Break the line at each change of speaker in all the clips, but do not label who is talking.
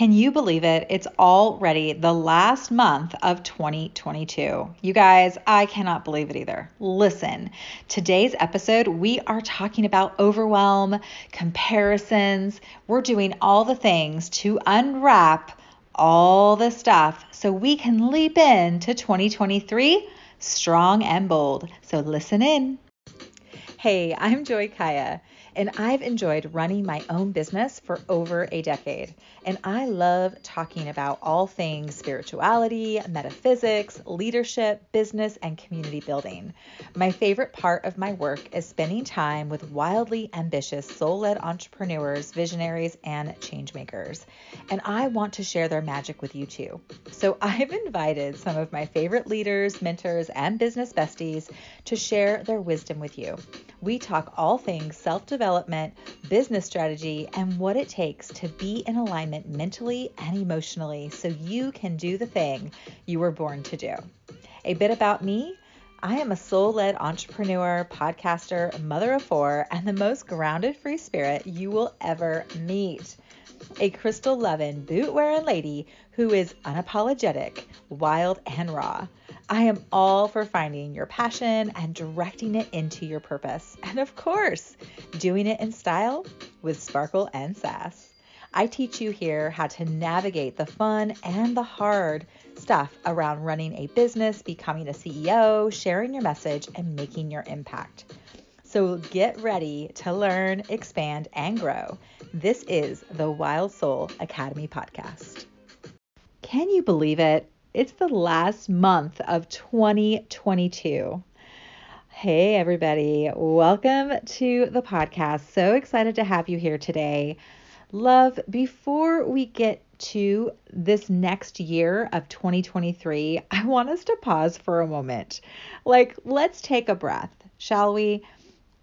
Can you believe it? It's already the last month of 2022. You guys, I cannot believe it either. Listen, today's episode, we are talking about overwhelm, comparisons. We're doing all the things to unwrap all the stuff so we can leap into 2023 strong and bold. So listen in. Hey, I'm Joy Kaya and I've enjoyed running my own business for over a decade. And I love talking about all things spirituality, metaphysics, leadership, business, and community building. My favorite part of my work is spending time with wildly ambitious, soul led entrepreneurs, visionaries, and changemakers. And I want to share their magic with you too. So I've invited some of my favorite leaders, mentors, and business besties to share their wisdom with you. We talk all things self development business strategy, and what it takes to be in alignment mentally and emotionally so you can do the thing you were born to do. A bit about me. I am a soul led entrepreneur, podcaster, mother of four, and the most grounded free spirit you will ever meet. A crystal loving, boot wearing lady who is unapologetic, wild, and raw. I am all for finding your passion and directing it into your purpose. And of course, doing it in style with sparkle and sass. I teach you here how to navigate the fun and the hard stuff around running a business, becoming a CEO, sharing your message, and making your impact. So get ready to learn, expand, and grow. This is the Wild Soul Academy podcast. Can you believe it? It's the last month of 2022. Hey, everybody. Welcome to the podcast. So excited to have you here today. Love, before we get to this next year of 2023, I want us to pause for a moment. Like, let's take a breath, shall we?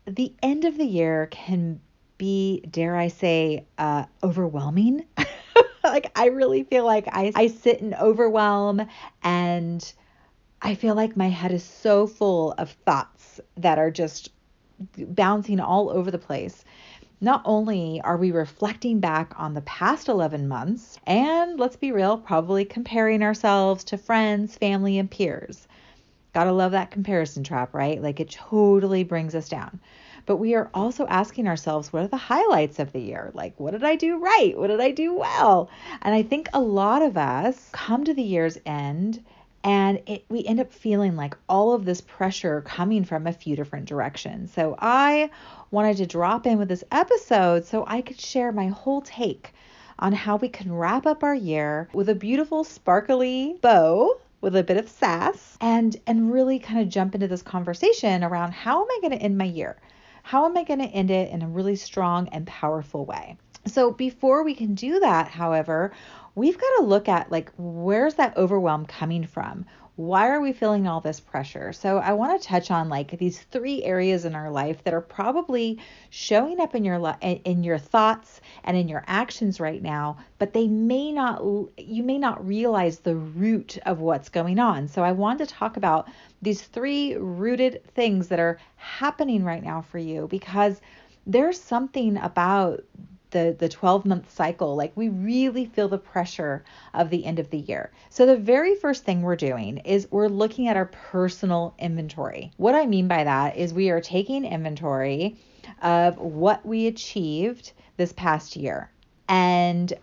The end of the year can be, dare I say, uh, overwhelming. like I really feel like I I sit in overwhelm and I feel like my head is so full of thoughts that are just bouncing all over the place. Not only are we reflecting back on the past 11 months, and let's be real, probably comparing ourselves to friends, family, and peers. Gotta love that comparison trap, right? Like it totally brings us down but we are also asking ourselves what are the highlights of the year? Like, what did I do right? What did I do well? And I think a lot of us come to the year's end and it, we end up feeling like all of this pressure coming from a few different directions. So I wanted to drop in with this episode so I could share my whole take on how we can wrap up our year with a beautiful sparkly bow with a bit of sass and and really kind of jump into this conversation around how am I going to end my year? How am I going to end it in a really strong and powerful way? So before we can do that, however, we've got to look at like where's that overwhelm coming from? Why are we feeling all this pressure? So I want to touch on like these three areas in our life that are probably showing up in your li- in your thoughts and in your actions right now, but they may not you may not realize the root of what's going on. So I want to talk about these three rooted things that are happening right now for you because there's something about the the 12 month cycle like we really feel the pressure of the end of the year so the very first thing we're doing is we're looking at our personal inventory what i mean by that is we are taking inventory of what we achieved this past year and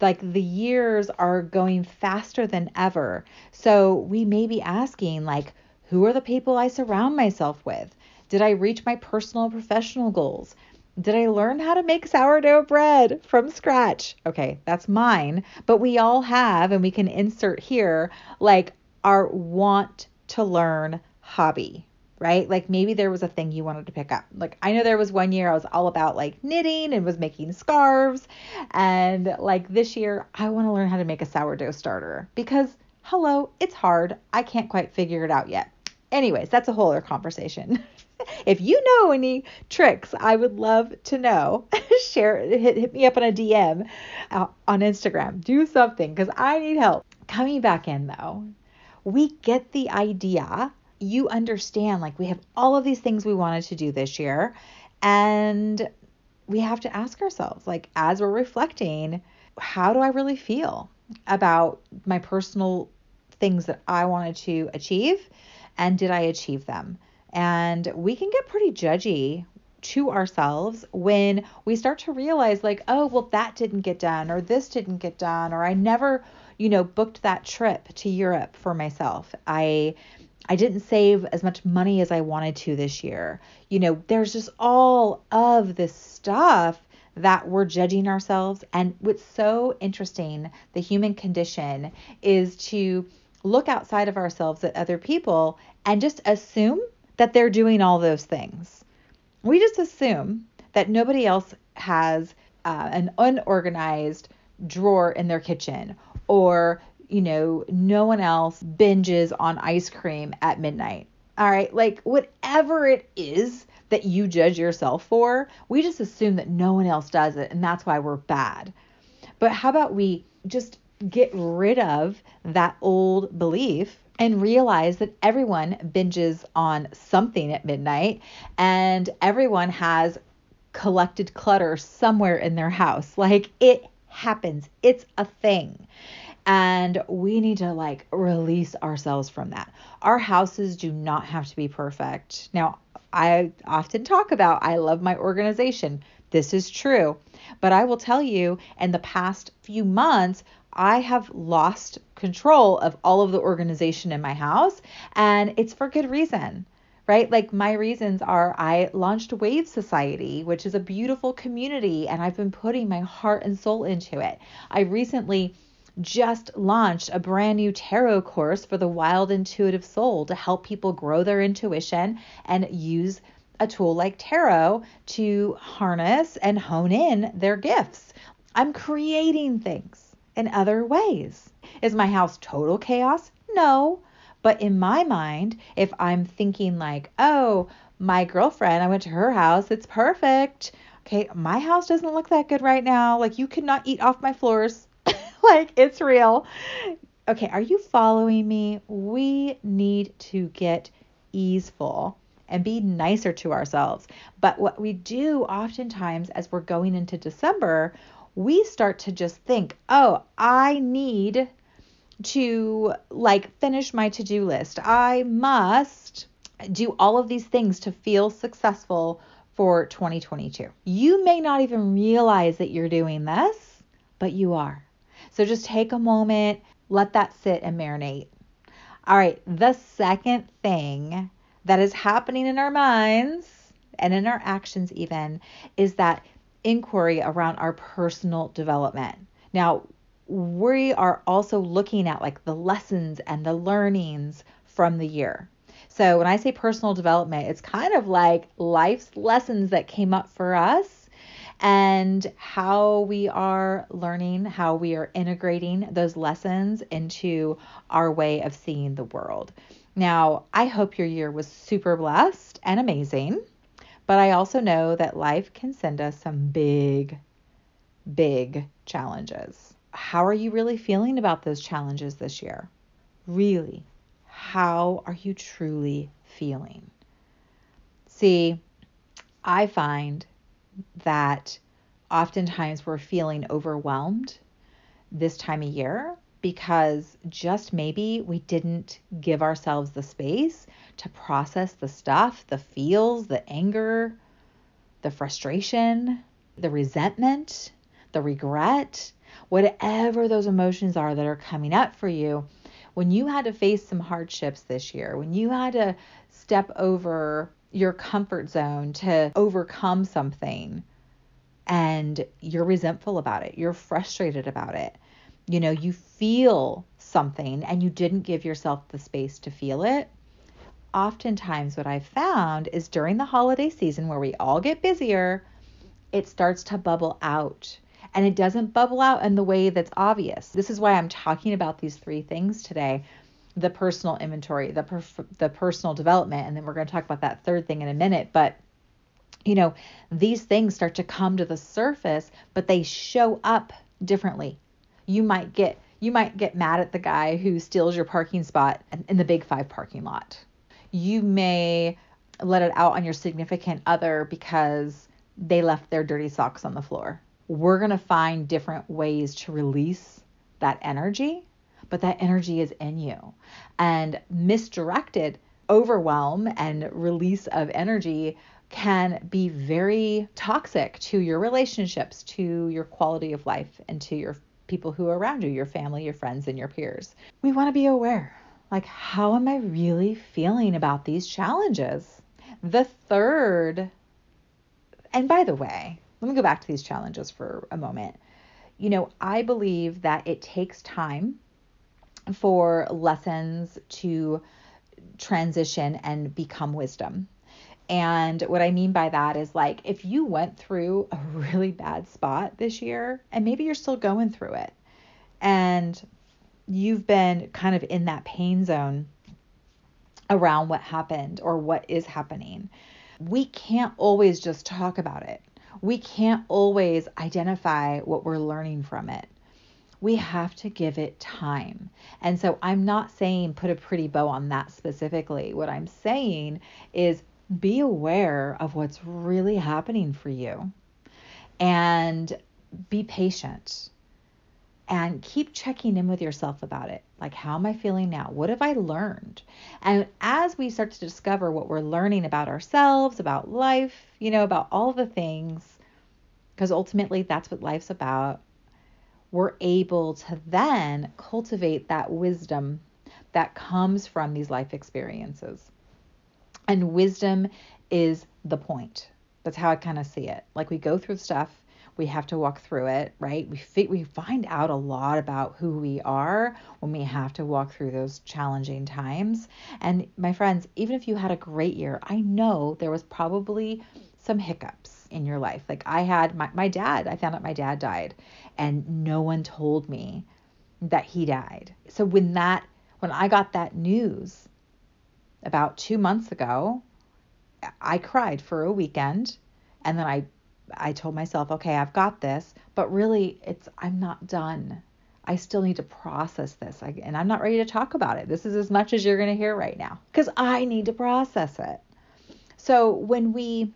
like the years are going faster than ever so we may be asking like who are the people I surround myself with? Did I reach my personal professional goals? Did I learn how to make sourdough bread from scratch? Okay, that's mine, but we all have, and we can insert here like our want to learn hobby, right? Like maybe there was a thing you wanted to pick up. Like I know there was one year I was all about like knitting and was making scarves. And like this year, I want to learn how to make a sourdough starter because hello, it's hard. I can't quite figure it out yet. Anyways, that's a whole other conversation. if you know any tricks, I would love to know. Share, hit, hit me up on a DM uh, on Instagram. Do something because I need help. Coming back in though, we get the idea. You understand, like, we have all of these things we wanted to do this year. And we have to ask ourselves, like, as we're reflecting, how do I really feel about my personal things that I wanted to achieve and did I achieve them? And we can get pretty judgy to ourselves when we start to realize like oh well that didn't get done or this didn't get done or i never you know booked that trip to europe for myself. I i didn't save as much money as i wanted to this year. You know there's just all of this stuff that we're judging ourselves. And what's so interesting the human condition is to look outside of ourselves at other people and just assume that they're doing all those things. We just assume that nobody else has uh, an unorganized drawer in their kitchen or you know no one else binges on ice cream at midnight. All right? Like whatever it is that you judge yourself for we just assume that no one else does it and that's why we're bad. But how about we just get rid of that old belief and realize that everyone binges on something at midnight and everyone has collected clutter somewhere in their house. Like it happens, it's a thing. And we need to like release ourselves from that. Our houses do not have to be perfect. Now, I often talk about I love my organization. This is true. But I will tell you, in the past few months, I have lost control of all of the organization in my house, and it's for good reason. Right? Like my reasons are I launched Wave Society, which is a beautiful community, and I've been putting my heart and soul into it. I recently just launched a brand new tarot course for the wild intuitive soul to help people grow their intuition and use a tool like tarot to harness and hone in their gifts. I'm creating things in other ways. Is my house total chaos? No. But in my mind, if I'm thinking like, oh, my girlfriend, I went to her house, it's perfect. Okay, my house doesn't look that good right now. Like, you could not eat off my floors. like, it's real. Okay, are you following me? We need to get easeful and be nicer to ourselves. But what we do oftentimes as we're going into December, we start to just think, oh, I need to like finish my to do list. I must do all of these things to feel successful for 2022. You may not even realize that you're doing this, but you are. So just take a moment, let that sit and marinate. All right, the second thing that is happening in our minds and in our actions, even, is that inquiry around our personal development. Now, we are also looking at like the lessons and the learnings from the year. So when I say personal development, it's kind of like life's lessons that came up for us and how we are learning, how we are integrating those lessons into our way of seeing the world. Now, I hope your year was super blessed and amazing. But I also know that life can send us some big, big challenges. How are you really feeling about those challenges this year? Really, how are you truly feeling? See, I find that oftentimes we're feeling overwhelmed this time of year because just maybe we didn't give ourselves the space to process the stuff, the feels, the anger, the frustration, the resentment, the regret, whatever those emotions are that are coming up for you. When you had to face some hardships this year, when you had to step over your comfort zone to overcome something and you're resentful about it, you're frustrated about it, you know, you feel something and you didn't give yourself the space to feel it, oftentimes what I've found is during the holiday season where we all get busier, it starts to bubble out. And it doesn't bubble out in the way that's obvious. This is why I'm talking about these three things today the personal inventory, the, perf- the personal development, and then we're going to talk about that third thing in a minute. But you know, these things start to come to the surface, but they show up differently. You might get you might get mad at the guy who steals your parking spot in the big 5 parking lot you may let it out on your significant other because they left their dirty socks on the floor. we're going to find different ways to release that energy, but that energy is in you. And misdirected overwhelm and release of energy can be very toxic to your relationships, to your quality of life, and to your people who are around you, your family, your friends, and your peers. We want to be aware like, how am I really feeling about these challenges? The third, and by the way, let me go back to these challenges for a moment. You know, I believe that it takes time for lessons to transition and become wisdom. And what I mean by that is like if you went through a really bad spot this year and maybe you're still going through it and you've been kind of in that pain zone around what happened or what is happening, we can't always just talk about it. We can't always identify what we're learning from it. We have to give it time. And so I'm not saying put a pretty bow on that specifically. What I'm saying is be aware of what's really happening for you and be patient and keep checking in with yourself about it. Like, how am I feeling now? What have I learned? And as we start to discover what we're learning about ourselves, about life, you know, about all the things, because ultimately that's what life's about, we're able to then cultivate that wisdom that comes from these life experiences. And wisdom is the point. That's how I kind of see it. Like we go through stuff we have to walk through it, right? We fi- we find out a lot about who we are when we have to walk through those challenging times. And my friends, even if you had a great year, I know there was probably some hiccups in your life. Like I had my, my dad, I found out my dad died and no one told me that he died. So when that when I got that news about 2 months ago, I cried for a weekend and then I I told myself, okay, I've got this, but really it's I'm not done. I still need to process this. I, and I'm not ready to talk about it. This is as much as you're going to hear right now because I need to process it. So when we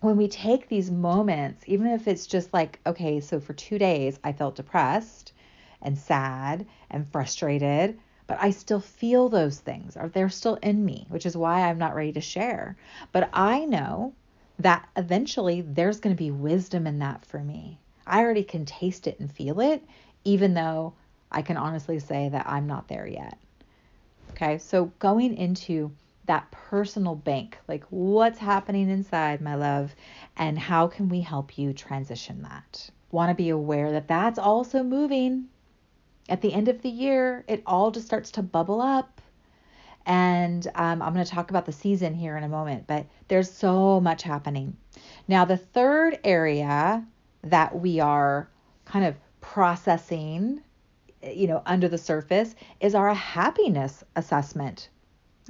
when we take these moments, even if it's just like, okay, so for 2 days I felt depressed and sad and frustrated, but I still feel those things or they're still in me, which is why I'm not ready to share. But I know that eventually there's going to be wisdom in that for me. I already can taste it and feel it, even though I can honestly say that I'm not there yet. Okay, so going into that personal bank, like what's happening inside, my love, and how can we help you transition that? Want to be aware that that's also moving. At the end of the year, it all just starts to bubble up and um, I'm going to talk about the season here in a moment, but there's so much happening. Now, the third area that we are kind of processing, you know, under the surface is our happiness assessment.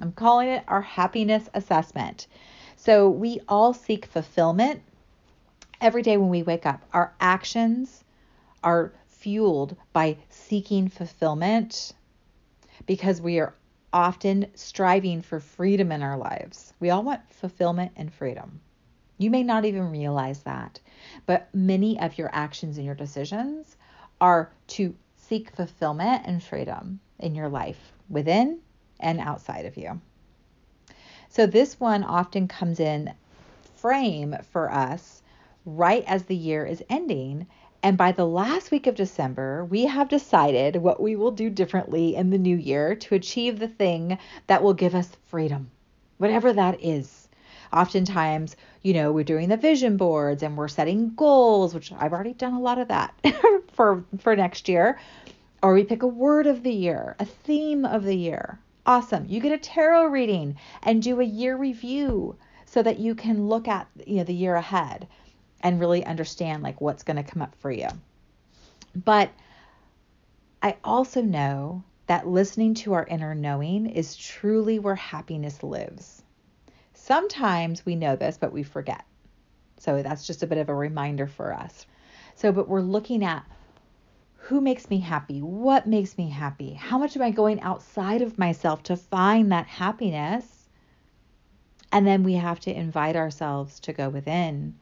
I'm calling it our happiness assessment. So we all seek fulfillment every day when we wake up. Our actions are fueled by seeking fulfillment because we are often striving for freedom in our lives. We all want fulfillment and freedom. You may not even realize that, but many of your actions and your decisions are to seek fulfillment and freedom in your life, within and outside of you. So, this one often comes in frame for us right as the year is ending and by the last week of December, we have decided what we will do differently in the new year to achieve the thing that will give us freedom, whatever that is. Oftentimes, you know, we're doing the vision boards and we're setting goals, which I've already done a lot of that for for next year. Or we pick a word of the year, a theme of the year. Awesome. You get a tarot reading and do a year review so that you can look at, you know, the year ahead and really understand like what's going to come up for you. But I also know that listening to our inner knowing is truly where happiness lives. Sometimes we know this, but we forget. So that's just a bit of a reminder for us. So, but we're looking at who makes me happy? What makes me happy? How much am I going outside of myself to find that happiness? And then we have to invite ourselves to go within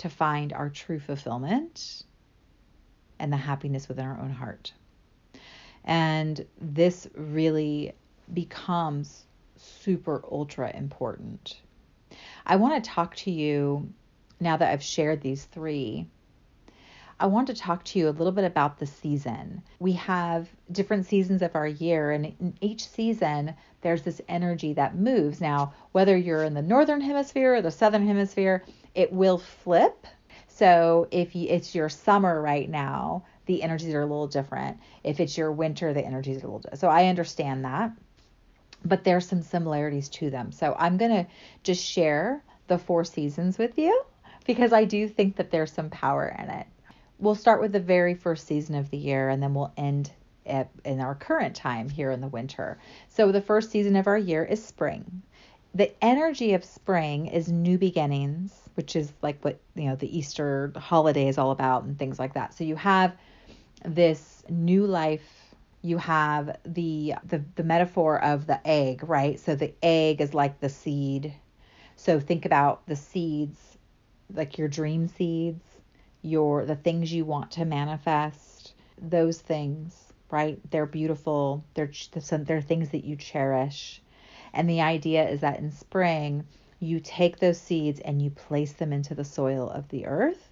to find our true fulfillment and the happiness within our own heart. And this really becomes super ultra important. I want to talk to you now that I've shared these three. I want to talk to you a little bit about the season. We have different seasons of our year, and in each season, there's this energy that moves. Now, whether you're in the northern hemisphere or the southern hemisphere, it will flip. So, if it's your summer right now, the energies are a little different. If it's your winter, the energies are a little different. So, I understand that but there's some similarities to them. So I'm going to just share the four seasons with you because I do think that there's some power in it. We'll start with the very first season of the year and then we'll end at, in our current time here in the winter. So the first season of our year is spring. The energy of spring is new beginnings, which is like what, you know, the Easter holiday is all about and things like that. So you have this new life you have the, the the metaphor of the egg, right? So the egg is like the seed. So think about the seeds, like your dream seeds, your the things you want to manifest, those things, right? They're beautiful. They're they're things that you cherish. And the idea is that in spring, you take those seeds and you place them into the soil of the earth.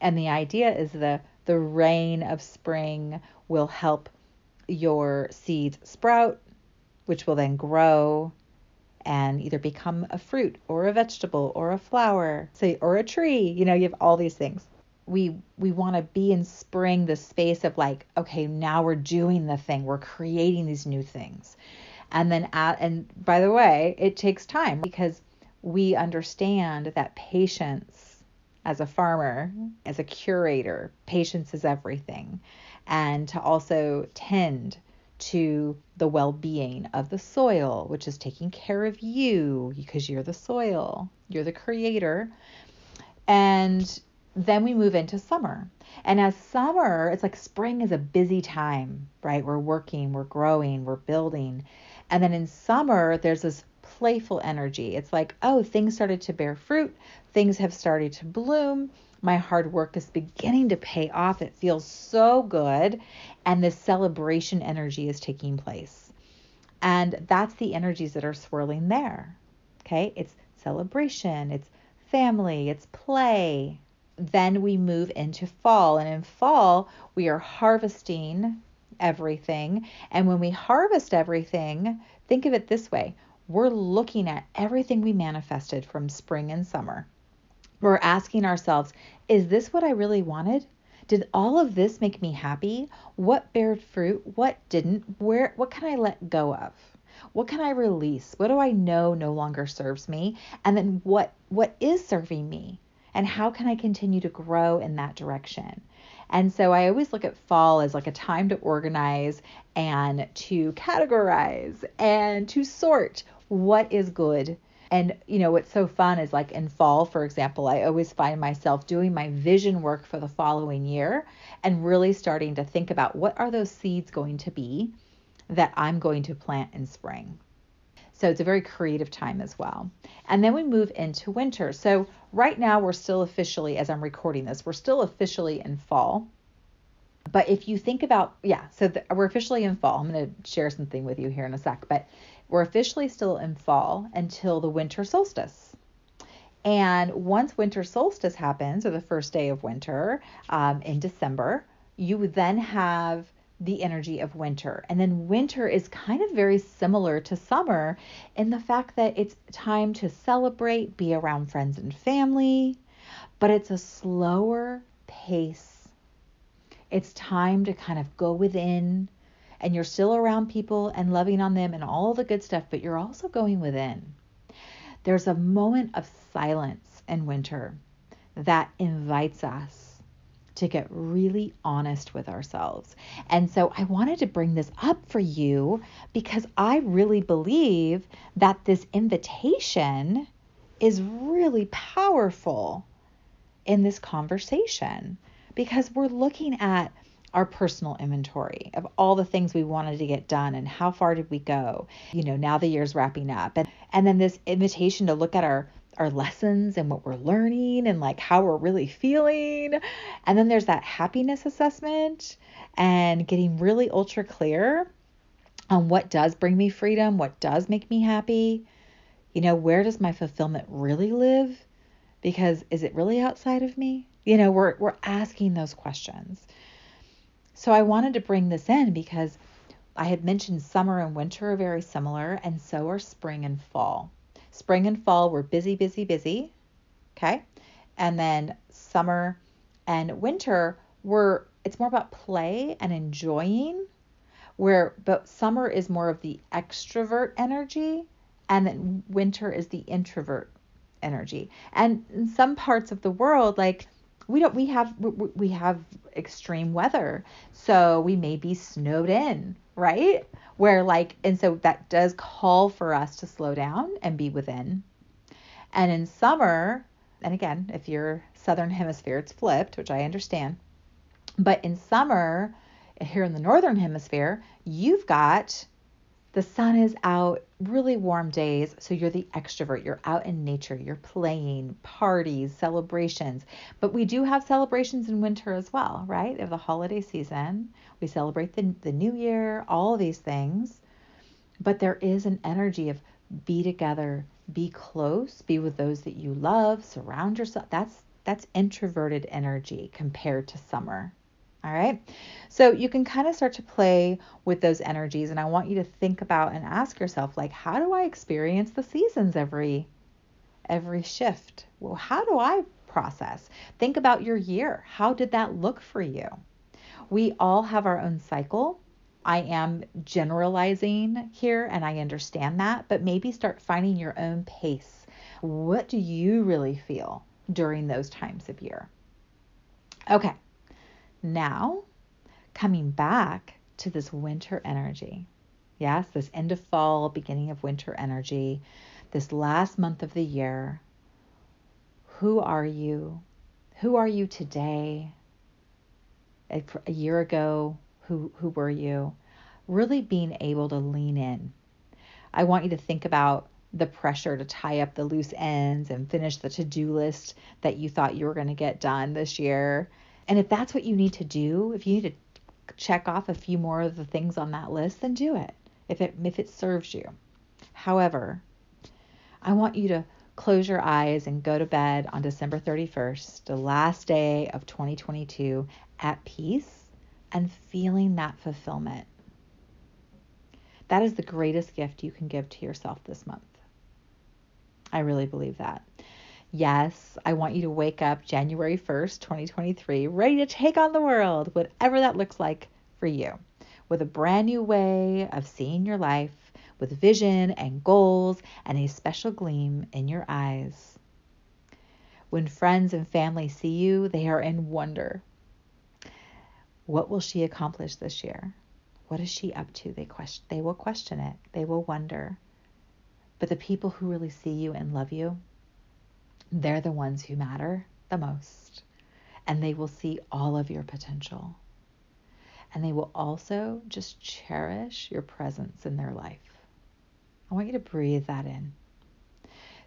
And the idea is the the rain of spring will help your seeds sprout, which will then grow and either become a fruit or a vegetable or a flower, say, or a tree. You know, you have all these things. We we want to be in spring the space of like, okay, now we're doing the thing. We're creating these new things. And then at and by the way, it takes time because we understand that patience as a farmer, as a curator, patience is everything and to also tend to the well being of the soil, which is taking care of you because you're the soil, you're the creator. And then we move into summer. And as summer, it's like spring is a busy time, right? We're working, we're growing, we're building. And then in summer, there's this playful energy. It's like, oh, things started to bear fruit, things have started to bloom my hard work is beginning to pay off. It feels so good. And this celebration energy is taking place. And that's the energies that are swirling there. Okay. It's celebration, it's family, it's play. Then we move into fall. And in fall, we are harvesting everything. And when we harvest everything, think of it this way we're looking at everything we manifested from spring and summer we're asking ourselves, is this what I really wanted? Did all of this make me happy? What bared fruit? What didn't? Where what can I let go of? What can I release? What do I know no longer serves me? And then what what is serving me? And how can I continue to grow in that direction? And so I always look at fall as like a time to organize and to categorize and to sort what is good and, you know, what's so fun is like in fall, for example, I always find myself doing my vision work for the following year and really starting to think about what are those seeds going to be that I'm going to plant in spring. So it's a very creative time as well. And then we move into winter. So right now we're still officially, as I'm recording this, we're still officially in fall. But if you think about, yeah, so the, we're officially in fall. I'm going to share something with you here in a sec. But we're officially still in fall until the winter solstice. And once winter solstice happens, or the first day of winter um, in December, you then have the energy of winter. And then winter is kind of very similar to summer in the fact that it's time to celebrate, be around friends and family, but it's a slower pace. It's time to kind of go within, and you're still around people and loving on them and all the good stuff, but you're also going within. There's a moment of silence in winter that invites us to get really honest with ourselves. And so I wanted to bring this up for you because I really believe that this invitation is really powerful in this conversation because we're looking at our personal inventory of all the things we wanted to get done and how far did we go you know now the year's wrapping up and and then this invitation to look at our our lessons and what we're learning and like how we're really feeling. And then there's that happiness assessment and getting really ultra clear on what does bring me freedom, what does make me happy. You know, where does my fulfillment really live? Because is it really outside of me? You know, we're we're asking those questions. So I wanted to bring this in because I had mentioned summer and winter are very similar, and so are spring and fall. Spring and fall were busy, busy, busy. Okay. And then summer and winter were, it's more about play and enjoying, where, but summer is more of the extrovert energy, and then winter is the introvert energy. And in some parts of the world, like we don't we have we have extreme weather. So we may be snowed in right? Where like and so that does call for us to slow down and be within. And in summer and again if you're southern hemisphere it's flipped which i understand. But in summer here in the northern hemisphere you've got the sun is out, really warm days, so you're the extrovert. You're out in nature, you're playing, parties, celebrations. But we do have celebrations in winter as well, right? Of the holiday season. We celebrate the, the new year, all these things. But there is an energy of be together, be close, be with those that you love, surround yourself. That's that's introverted energy compared to summer. All right. So you can kind of start to play with those energies. And I want you to think about and ask yourself, like, how do I experience the seasons every every shift? Well, how do I process? Think about your year. How did that look for you? We all have our own cycle. I am generalizing here and I understand that, but maybe start finding your own pace. What do you really feel during those times of year? Okay. Now, coming back to this winter energy. Yes, this end of fall, beginning of winter energy, this last month of the year. Who are you? Who are you today? A, a year ago, who, who were you? Really being able to lean in. I want you to think about the pressure to tie up the loose ends and finish the to do list that you thought you were going to get done this year and if that's what you need to do, if you need to check off a few more of the things on that list, then do it. If it if it serves you. However, I want you to close your eyes and go to bed on December 31st, the last day of 2022, at peace and feeling that fulfillment. That is the greatest gift you can give to yourself this month. I really believe that. Yes, I want you to wake up January 1st, 2023, ready to take on the world, whatever that looks like for you, with a brand new way of seeing your life, with vision and goals and a special gleam in your eyes. When friends and family see you, they are in wonder. What will she accomplish this year? What is she up to? They question they will question it. They will wonder. But the people who really see you and love you, they're the ones who matter the most. And they will see all of your potential. And they will also just cherish your presence in their life. I want you to breathe that in.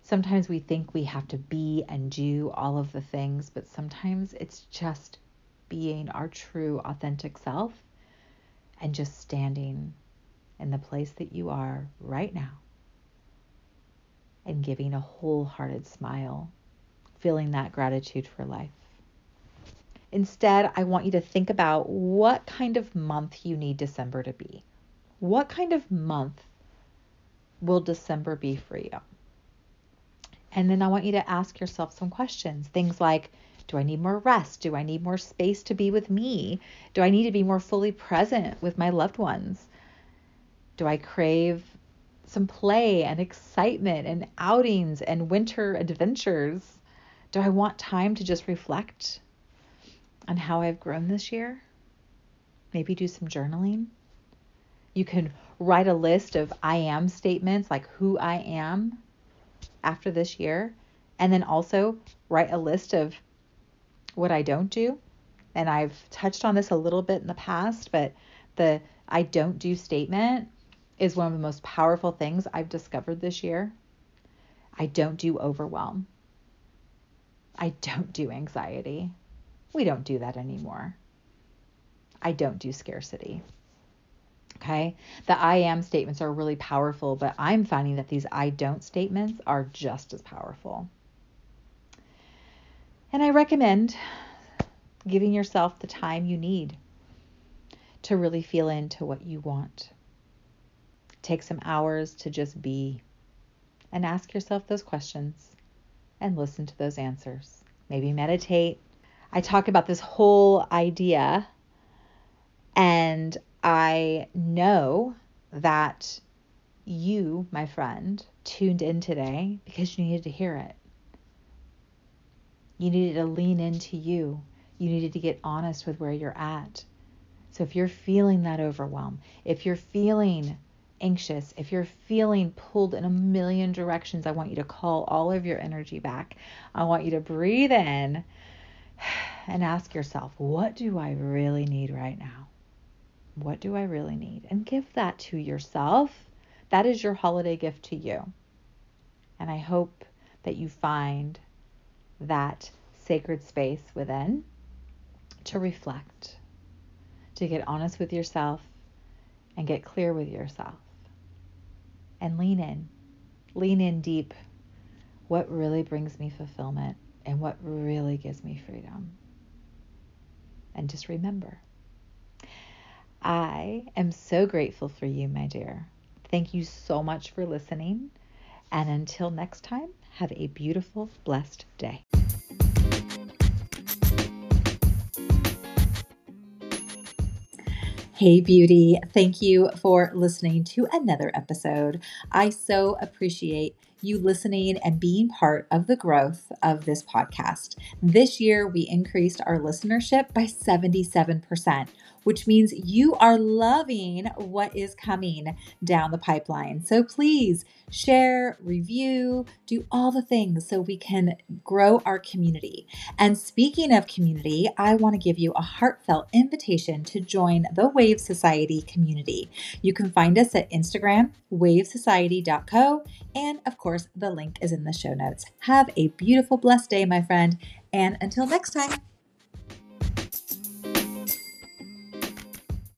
Sometimes we think we have to be and do all of the things, but sometimes it's just being our true, authentic self and just standing in the place that you are right now and giving a wholehearted smile, feeling that gratitude for life. Instead, I want you to think about what kind of month you need December to be. What kind of month will December be for you? And then I want you to ask yourself some questions. Things like Do I need more rest? Do I need more space to be with me? Do I need to be more fully present with my loved ones? Do I crave some play and excitement and outings and winter adventures? Do I want time to just reflect on how I've grown this year? Maybe do some journaling. You can write a list of I am statements, like who I am after this year, and then also write a list of what I don't do. And I've touched on this a little bit in the past, but the I don't do statement is one of the most powerful things I've discovered this year. I don't do overwhelm. I don't do anxiety. We don't do that anymore. I don't do scarcity. Okay. The I am statements are really powerful, but I'm finding that these I don't statements are just as powerful. And I recommend giving yourself the time you need to really feel into what you want. Take some hours to just be and ask yourself those questions and listen to those answers. Maybe meditate. I talk about this whole idea, and I know that you, my friend, tuned in today because you needed to hear it. You needed to lean into you. You needed to get honest with where you're at. So if you're feeling that overwhelm, if you're feeling anxious, if you're feeling pulled in a million directions, I want you to call all of your energy back. I want you to breathe in and ask yourself, what do I really need right now? What do I really need? And give that to yourself. That is your holiday gift to you. And I hope that you find that sacred space within to reflect, to get honest with yourself, and get clear with yourself and lean in. Lean in deep. What really brings me fulfillment and what really gives me freedom. And just remember, I am so grateful for you, my dear. Thank you so much for listening. And until next time, have a beautiful, blessed day. Hey, beauty. Thank you for listening to another episode. I so appreciate you listening and being part of the growth of this podcast. This year, we increased our listenership by 77% which means you are loving what is coming down the pipeline. So please share, review, do all the things so we can grow our community. And speaking of community, I want to give you a heartfelt invitation to join the Wave Society community. You can find us at Instagram, wavesociety.co, and of course, the link is in the show notes. Have a beautiful, blessed day, my friend, and until next time.